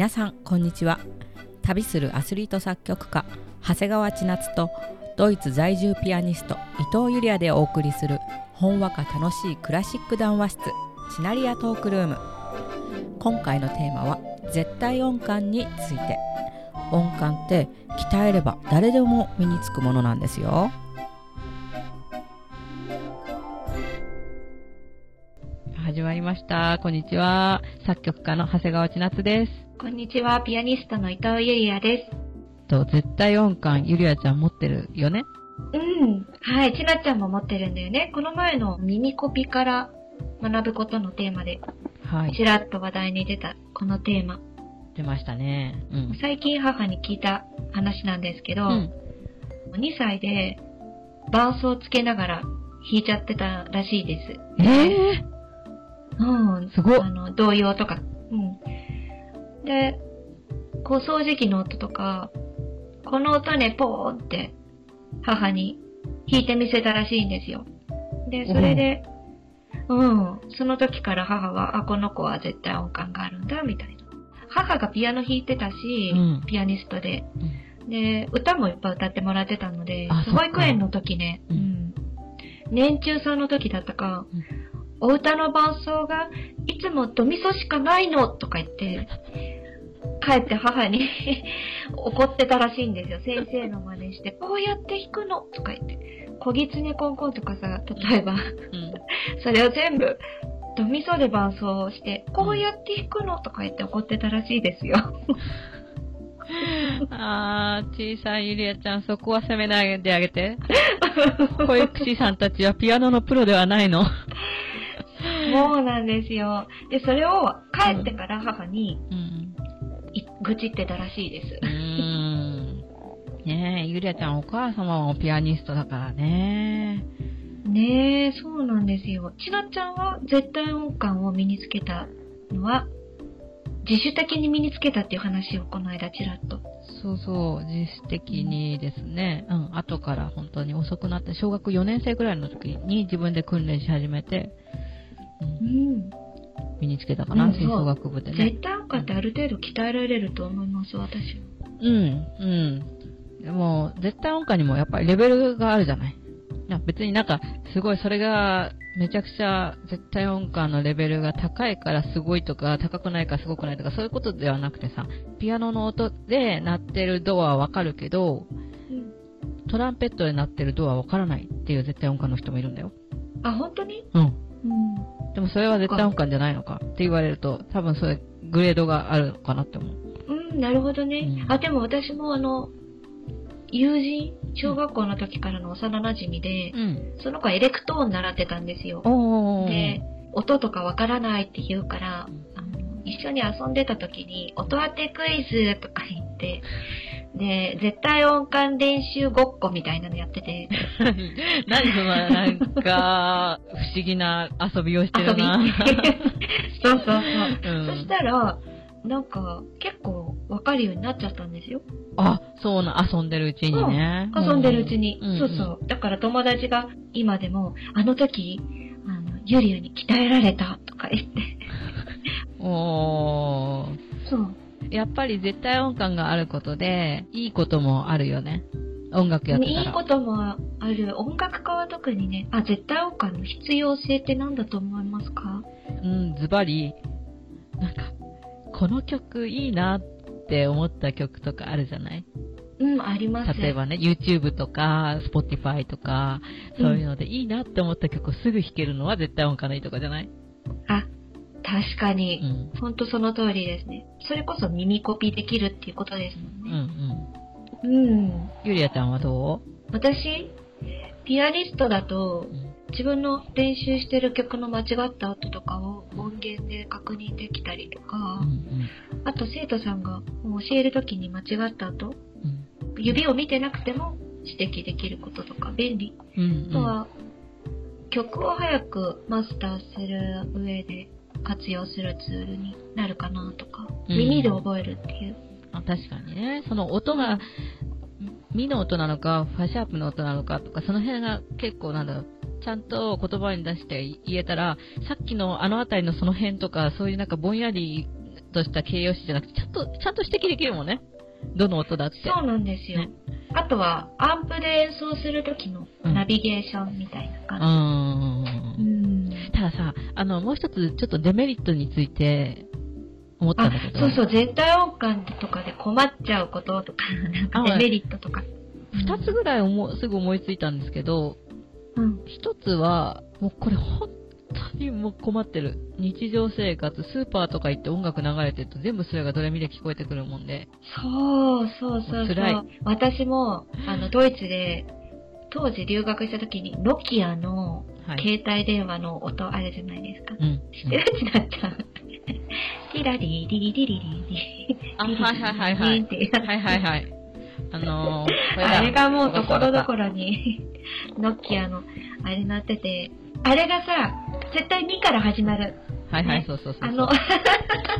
皆さんこんにちは。旅するアスリート作曲家長谷川千夏とドイツ在住ピアニスト伊藤ゆりあでお送りするほんわか楽しいクラシック談話室シナリアトークルーム。今回のテーマは絶対音感について。音感って鍛えれば誰でも身につくものなんですよ。始まりました。こんにちは。作曲家の長谷川千夏です。こんにちは、ピアニストの伊藤ゆりあです。と絶対音感ゆりあちゃん持ってるよね？うん。はい、ちなちゃんも持ってるんだよね。この前のミニコピから学ぶことのテーマで、はいちらっと話題に出たこのテーマ。出ましたねうん最近母に聞いた話なんですけど、うん2歳で伴奏をつけながら弾いちゃってたらしいです。えうん。すごっあの、童謡とか。うん。で、こう掃除機の音とか、この音ね、ポーンって母に弾いてみせたらしいんですよ。で、それで、うん、その時から母は、あ、この子は絶対音感があるんだ、みたいな。母がピアノ弾いてたし、うん。ピアニストで、うん。で、歌もいっぱい歌ってもらってたので保育園の時ね、ううん。ん、年中さんの時だったか、お歌の伴奏がいつもドミソしかないのとか言って、帰って母に 怒ってたらしいんですよ。先生の真似して、こうやって弾くのとか言って。小狐コンコンとかさ、例えば、うん それを全部、ドミソで伴奏をして、こうやって弾くのとか言って怒ってたらしいですよ。あー、小さいゆりあちゃん、そこは責めないであげて。保育士さんたちはピアノのプロではないの。そうなんですよ。で、それを帰ってから母にうん。い愚痴ってたらしいですう。ーん。ねえ、ゆりあちゃんお母様もピアニストだからね。ねえ、そうなんですよ。ちなちゃんは絶対音感を身につけたのは、自主的に身につけたっていう話をこの間ちらっと。そうそう、自主的にですね、うん、後から本当に遅くなって、小学4年生ぐらいの時に自分で訓練し始めて、う、うんん。身につけたかな、うん吹奏楽部でね。絶対音感ってある程度鍛えられると思います、私は。うん、うん。でも、絶対音感にもやっぱりレベルがあるじゃない？いや別になんか、すごいそれが、めちゃくちゃ絶対音感のレベルが高いからすごいとか、高くないからすごくないとか、そういうことではなくてさ、ピアノの音で鳴ってるドアはわかるけど、うん。トランペットで鳴ってるドアはわからないっていう絶対音感の人もいるんだよ。あ、本当に？うん。うん。でもそれは絶対音感じゃないのかって言われると、多分それ、グレードがあるのかなって思う。うん、なるほどね。うんあ、でも私もあの、友人、小学校の時からの幼馴染で、うん。その子はエレクトーン習ってたんですよ。で、音とかわからないって言うから一緒に遊んでた時に、音当てクイズとか言って、で、絶対音感練習ごっこみたいなのやってて、何その、なんか、不思議な遊びをしてるな。そうそうそう。うんそしたら、なんか、結構わかるようになっちゃったんですよ。あ、そうな、遊んでるうちにね。遊んでるうちに。うんそうそう。だから友達が今でも、あの時、あの、ユリアに鍛えられたとか言って。うん。おー。そう。やっぱり絶対音感があることで、いいこともあるよね。音楽やってたら。いいこともある。音楽家は特にね、あ、絶対音感の必要性って何だと思いますか？うん、ズバリ、なんか、この曲いいなって思った曲とかあるじゃない？うん、あります。例えばね、YouTube とか、Spotify とか、そういうのでいいなって思った曲をすぐ弾けるのは絶対音感のいいとかじゃない？あ、確かうに。ん。ほんとその通りですね。それこそ耳コピできるっていうことですもうんうん。んね。うん。ゆりあちゃんはど私、ピアニストだとう、うん自分の練習してる曲の間違った音とかを音源で確認できたりとか、うんあと生徒さんが教えるときに間違った音、うん指を見てなくても指摘できることとか便利。うんあとは、曲を早くマスターする上で活用するツールになるかなとか、うん耳で覚えるっていう。あ確かにね、その音が、ミの音なのか、ファシャープの音なのかとか、その辺が結構なんだろう、ちゃんと言葉に出して言えたら、さっきのあのあたりのその辺とか、そういうなんかぼんやりとした形容詞じゃなくて、ちゃんと、ちゃんと指摘できるもんね。どの音だって。そうなんですよ。ねあとは、アンプで演奏する時のナビゲーションみたいなう感ーじ。さ、あの、もう一つ、ちょっとデメリットについて思ったあんだけど。そうそう、絶対音感とかで困っちゃうこととか、なんかデメリットとか。二つぐらい思うすぐ思いついたんですけど、うん。一つは、もうこれ本当にもう困ってる。日常生活、スーパーとか行って音楽流れてると全部それがドレミで聞こえてくるもんで。そうそうそうそ。辛いう私も、あの、ドイツで、当時留学した時に、ノキアのはい。携帯電話の音あるじゃないですか。うん。知ってる？やつだった。ティラリリリリリリリあはいはいはいはいはいはいはい。あのー、あれがもうところどころに、ノキアの、あれなってて、あれがさ、絶対2から始まる。はいはい、ねそうそうそうそう。あの、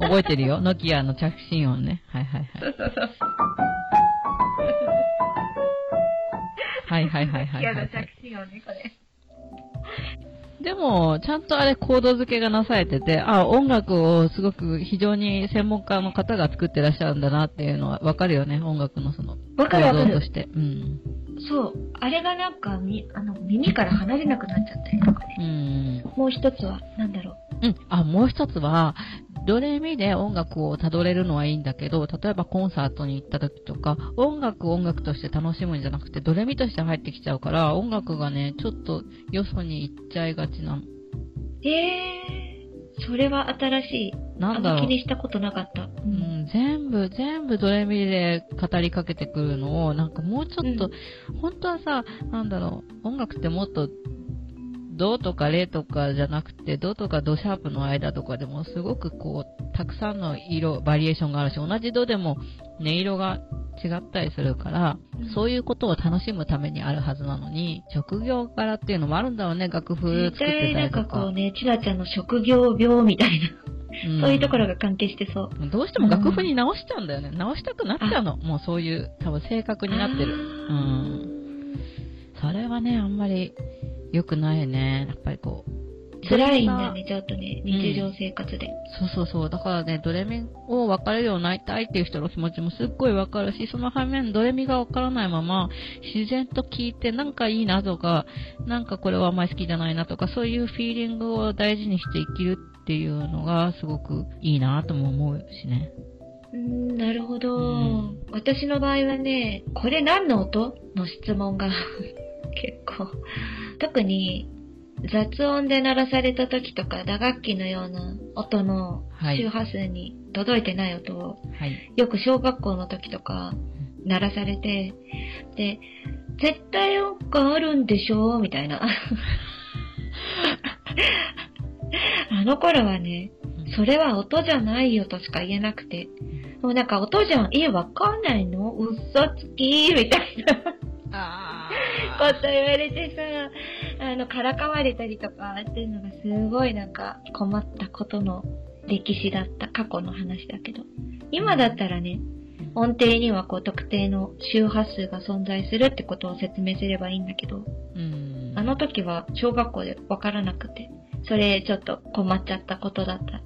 覚えてるよ。ノキアの着信音ね。はいはいはい。そうそうそう。はいはいはいはいはい、ノキアの着信音ね、これ。でも、ちゃんとあれコード付けがなされてて、あ、音楽をすごく非常に専門家の方が作ってらっしゃるんだなっていうのはわかるよね。音楽のその、わかるわかる。として。うん。そう。あれがなんか、み、あの、耳から離れなくなっちゃったりとかね。うん。もう一つは、なんだろう。うん。あ、もう一つは、ドレミで音楽を辿れるのはいいんだけど、例えばコンサートに行った時とか、音楽を音楽として楽しむんじゃなくて、ドレミとして入ってきちゃうから、音楽がね、ちょっとよそに行っちゃいがちなの。ええー、それは新しい。なんだろう気。にしたことなかった。う。うんん、全部、全部ドレミで語りかけてくるのを、なんかもうちょっと、本当はさ、なんだろう、音楽ってもっと、ドとかレとかじゃなくて、ドとかドシャープの間とかでもすごくこう、たくさんの色、バリエーションがあるし、同じドでも音色が違ったりするから、うんそういうことを楽しむためにあるはずなのに、職業柄っていうのもあるんだろうね、楽譜作絶って対なんたりとか。かこうね、ちなちゃんの職業病みたいな、んそういうところが関係してそう。どうしても楽譜に直しちゃうんだよね。直したくなっちゃうの。もうそういう、多分性格になってる。うん。それはね、あんまり良くないね。やっぱりこう。辛いんだね、ちょっとね、日常生活で。そうそうそう。だからね、ドレミを分かれるようになりたいっていう人の気持ちもすっごい分かるし、その反面、ドレミが分からないまま、自然と聞いて、なんかいいなとか、なんかこれはあんまり好きじゃないなとか、そういうフィーリングを大事にして生きるっていうのがすごくいいなとも思うしね。ん、なるほど、うん私の場合はね、これ何の音？の質問が結構、特に雑音で鳴らされた時とか打楽器のような音のはい。周波数に届いてない音を、はい。よく小学校の時とか鳴らされて、で、絶対音感あるんでしょ？みたいな。あの頃はね、それは音じゃないよとしか言えなくて、もうなんか音じゃん、え、わかんないの？嘘つきみたいな。あこと言われてさ、あの、からかわれたりとかっていうのがすごいなんか困ったことの歴史だった過去の話だけど、今だったらね、音程にはこう特定の周波数が存在するってことを説明すればいいんだけど、うん。あの時は小学校でわからなくて、それちょっと困っちゃったことだった。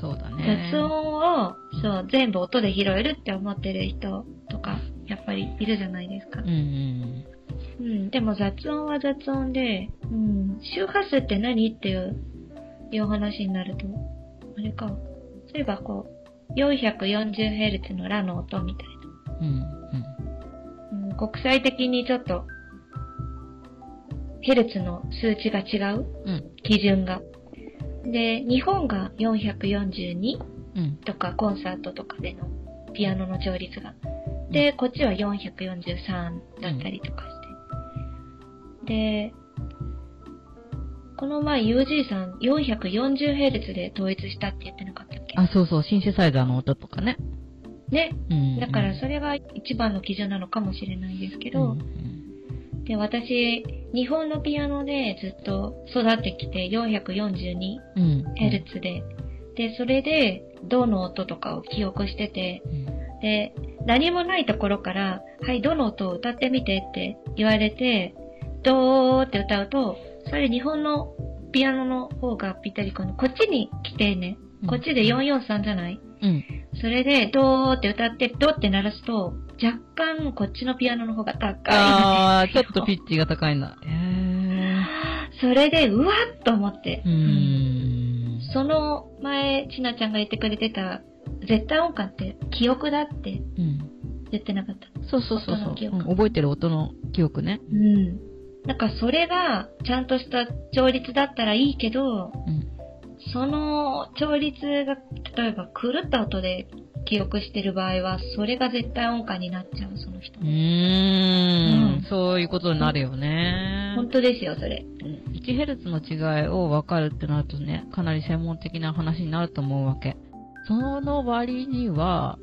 そうだね。雑音を、そう、全部音で拾えるって思ってる人とか、やっぱりいるじゃないですかうん。うん。うん、でも雑音は雑音で、うん、周波数って何っていう、いう話になると、あれか、そういえばこう、440Hz のラの音みたいうん。な。うん、国際的にちょっと、ヘルツの数値が違ううん。うん。基準が。で、日本が442うん。とかコンサートとかでのピアノの調律が。で、こっちは443だったりとか。で、この前 UG さん 440Hz で統一したって言ってなかったっけ？あ、そうそう、シンセサイザーの音とかね。ね。うん。だからそれが一番の基準なのかもしれないですけうど、ん、で、私、日本のピアノでずっと育ってきて 442Hz うん。で、で、それで、どの音とかを記憶してて、うん。で、何もないところから、はい、どの音を歌ってみてって言われて、どーって歌うと、それ日本のピアノの方がぴったりこの、こっちに来てね、こっちで443じゃない？うん。それで、ドーって歌って、ドーって鳴らすと、若干こっちのピアノの方が高い。ああ、ちょっとピッチが高いんだ。へえ。それで、うわっと思って。うーん。その前、ちなちゃんが言ってくれてた、絶対音感って記憶だってうん。言ってなかった。そうそうそうそう、音の記憶うん覚えてる音の記憶ね。うん。なんかそれが、ちゃんとした調律だったらいいけど、うん。その調律が、例えば狂った音で記憶してる場合は、それが絶対音感になっちゃう、その人う。ーん,、うんそういうことになるよね。本当ですよ、それ。1Hz の違いを分かるってなるとね、かなり専門的な話になると思うわけ。その割には、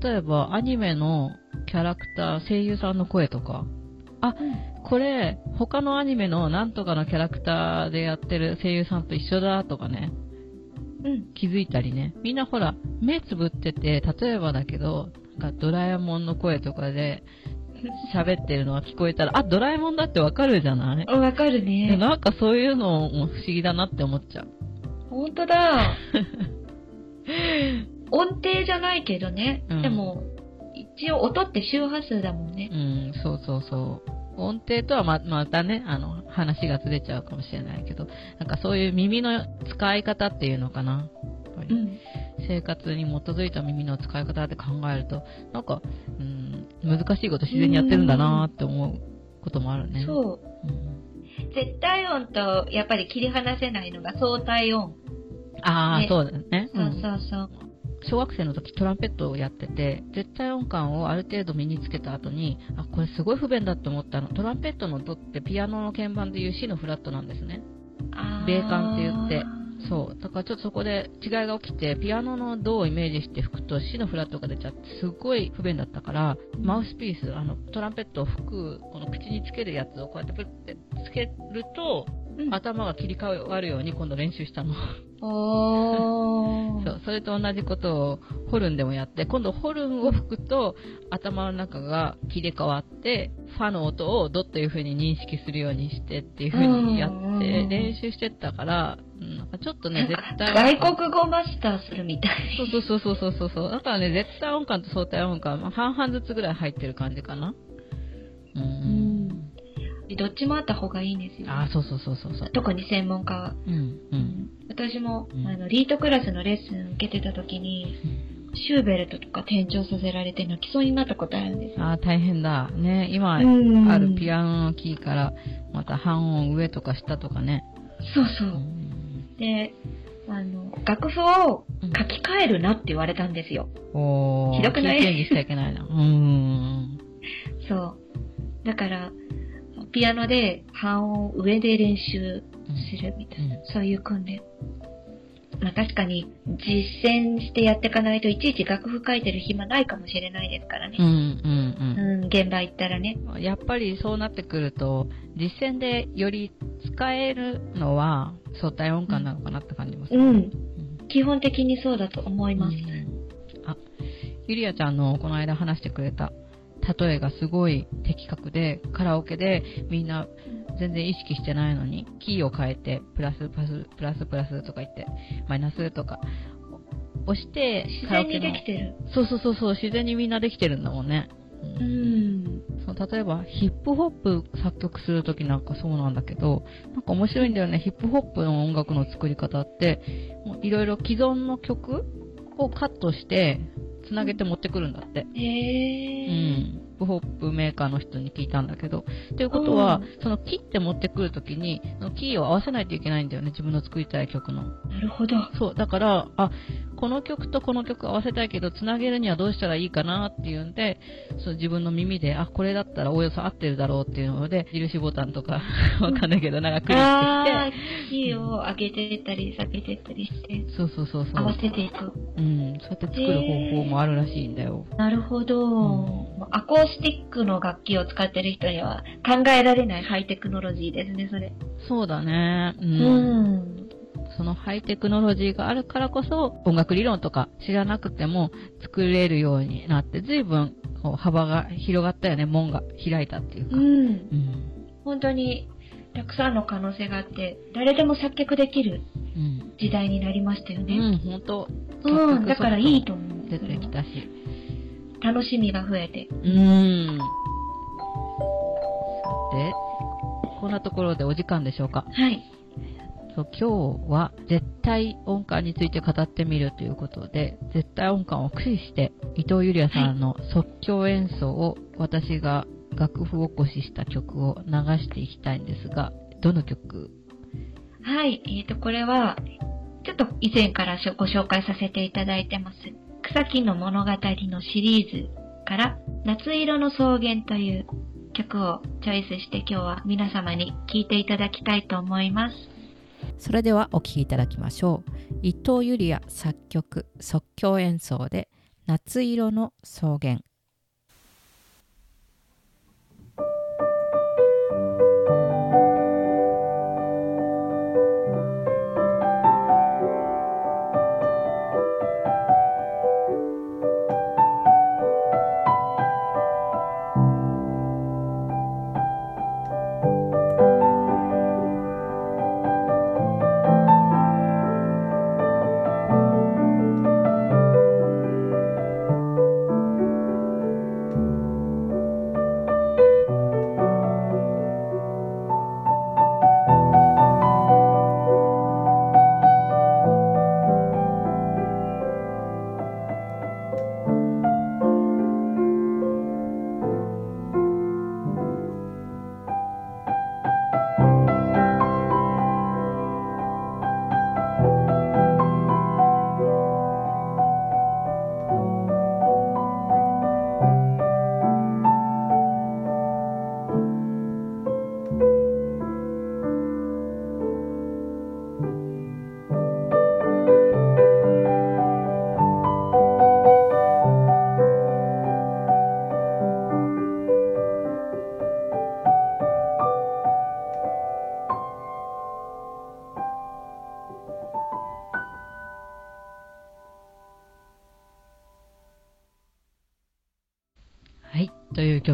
例えばアニメのキャラクター、声優さんの声とか、あ、これ、他のアニメのなんとかのキャラクターでやってる声優さんと一緒だとかね、うん。気づいたりね。みんなほら、目つぶってて、例えばだけど、なんかドラえもんの声とかで喋ってるのが聞こえたら、あ、ドラえもんだってわかるじゃない？うん。わかるでね。なんかそういうのも不思議だなって思っちゃう。本当だ。音程じゃないけどね。うんでも、一応音って周波数だもんねう。ん、そうそうそう。音程とはま、またね、あの、話がずれちゃうかもしれないけど、なんかそういう耳の使い方っていうのかな。うん。生活に基づいた耳の使い方って考えると、なんか、うん、難しいこと自然にやってるんだなって思うこともあるね。そう。うん。絶対音とやっぱり切り離せないのが相対音。ああ、ねそうだね。そうそうそう。小学生の時トランペットをやってて、絶対音感をある程度身につけた後に、あ、これすごい不便だって思ったの。トランペットのドってピアノの鍵盤でいう C のフラットなんですね。米管って言って。そう。だからちょっとそこで違いが起きて、ピアノのドをイメージして吹くと C のフラットが出ちゃって、すっごい不便だったから、マウスピース、あの、トランペットを吹く、この口につけるやつをこうやってプッてつけると、うん頭が切り替わるように今度練習したの。そう、それと同じことをホルンでもやって、今度ホルンを吹くと頭の中が切り替わって、ファの音をドっていう風に認識するようにしてっていう風にやっうんて練習してったから、うん、なんかちょっとね、絶対外国語マスターするみたい。そうそうそうそうそうそう。だからね、絶対音感と相対音感、まあ、半々ずつぐらい入ってる感じかな。う。うんん。どっちもあった方がいいんですよ。ああ、そうそうそうそうそう。特に専門家は。うん、うん。私も、うんあの、リートクラスのレッスン受けてた時に、シューベルトとか転調させられて泣きそうになったことあるんですよ。ああ、大変だ。ね、今、うんあるピアノのキーから、また半音上とか下とかね。そうそうう。んで、あの、楽譜をうん書き換えるなって言われたんですよ。おーひどくない？キーチェンジしちゃいけないな。うーん。そう。だから、ピアノで半音上で練習するみたいな、うんそういう訓練。まあ確かに実践してやっていかないといちいち楽譜書いてる暇ないかもしれないですからね。うん、うん、うん、現場行ったらね。うん。やっぱりそうなってくると、実践でより使えるのは相対音感なのかなって感じますね。うん。うん基本的にそうだと思います。あ、ゆりやちゃんのこの間話してくれた例えがすごい的確で、カラオケでみんな全然意識してないのに、キーを変えて、プラス、プラス、プラス、プラスとか言って、マイナスとか、押して、自然にできてる。そうそうそうそう、自然にみんなできてるんだもんね。う。ん。そう例えば、ヒップホップ作曲するときなんかそうなんだけど、なんか面白いんだよね。ヒップホップの音楽の作り方って、いろいろ既存の曲をカットして、つなげて持ってくるんだって。へうー。ん。ヒップホップメーカーの人に聞いたんだけど。ということは、その切って持ってくるときに、そのキーを合わせないといけないんだよね。自分の作りたい曲の。なるほど。そう。だから、あ、この曲とこの曲合わせたいけど、つなげるにはどうしたらいいかなっていうんで、そう自分の耳で、あ、これだったらおおよそ合ってるだろうっていうので、印ボタンとか、わかんないけど、なんかクリッあクー、キーを上げてったり下げてったりして、して、そうそうそうそう。合わせていく。うん。そうやって作る方法もあるらしいんだよ。なるほど、んアコースティックの楽器を使ってる人には考えられないハイテクノロジーですね、それ。そうだね。う。うんん。そのハイテクノロジーがあるからこそ、音楽理論とか知らなくても作れるようになって、随分こう幅が広がったよね。門が開いたっていうか。うん。うん。本当に、たくさんの可能性があって、誰でも作曲できる。うん。時代になりましたようね。ん、ほんと。うん、だからいいと思う。出てきたし。楽しみが増えて。うん。で、こんなところでお時間でしょうか？はい。そう今日は絶対音感について語ってみるということで、絶対音感を駆使して、伊藤ゆりやさんの即興演奏を私が楽譜起こしした曲を流していきたいんですが、どの曲？はい。えっ、と、これは、ちょっと以前からご紹介させていただいてます。草木の物語のシリーズから、夏色の草原という曲をチョイスして今日は皆様に聴いていただきたいと思います。それではお聴きいただきましょう。伊藤ゆりや作曲即興演奏で夏色の草原。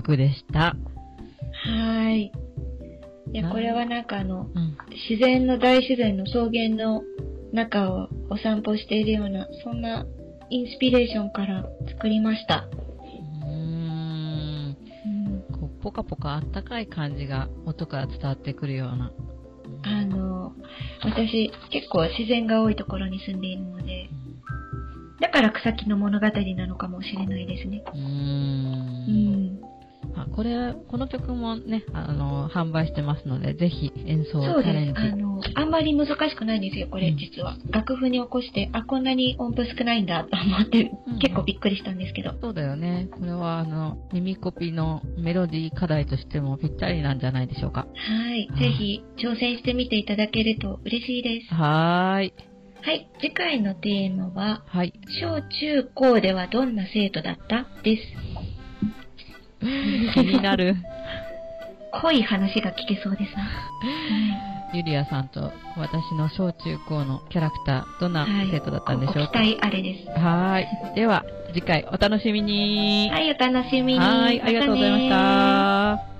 曲でした。はい。いや、なこれはなんかあの、うん。自然の大自然の草原の中をお散歩しているような、そんなインスピレーションから作りました。うーん。うんこうポカポカあったかい感じが音から伝わってくるような。あの、私結構自然が多いところに住んでいるので、だから草木の物語なのかもしれないですね。うー。うんん。あこれ、この曲もね、あの、販売してますので、ぜひ演奏チそうャレンジ。。ですあの、あんまり難しくないんですよ、これうん実は。楽譜に起こして、あ、こんなに音符少ないんだと思ってうん、結構びっくりしたんですけど。そうだよね。これは、あの、耳コピのメロディー課題としてもぴったりなんじゃないでしょうか。はいは。いぜひ挑戦してみていただけると嬉しいです。はーい。はい。次回のテーマは、はい。小中高ではどんな生徒だった？です。気になる。濃い話が聞けそうですね。ゆりやさんと私の小中高のキャラクター、どんなはい。生徒だったんでしょうか？ご期待あれです。はーい。では、次回お楽しみに。はい、お楽しみに。はーい。ありがとうございました。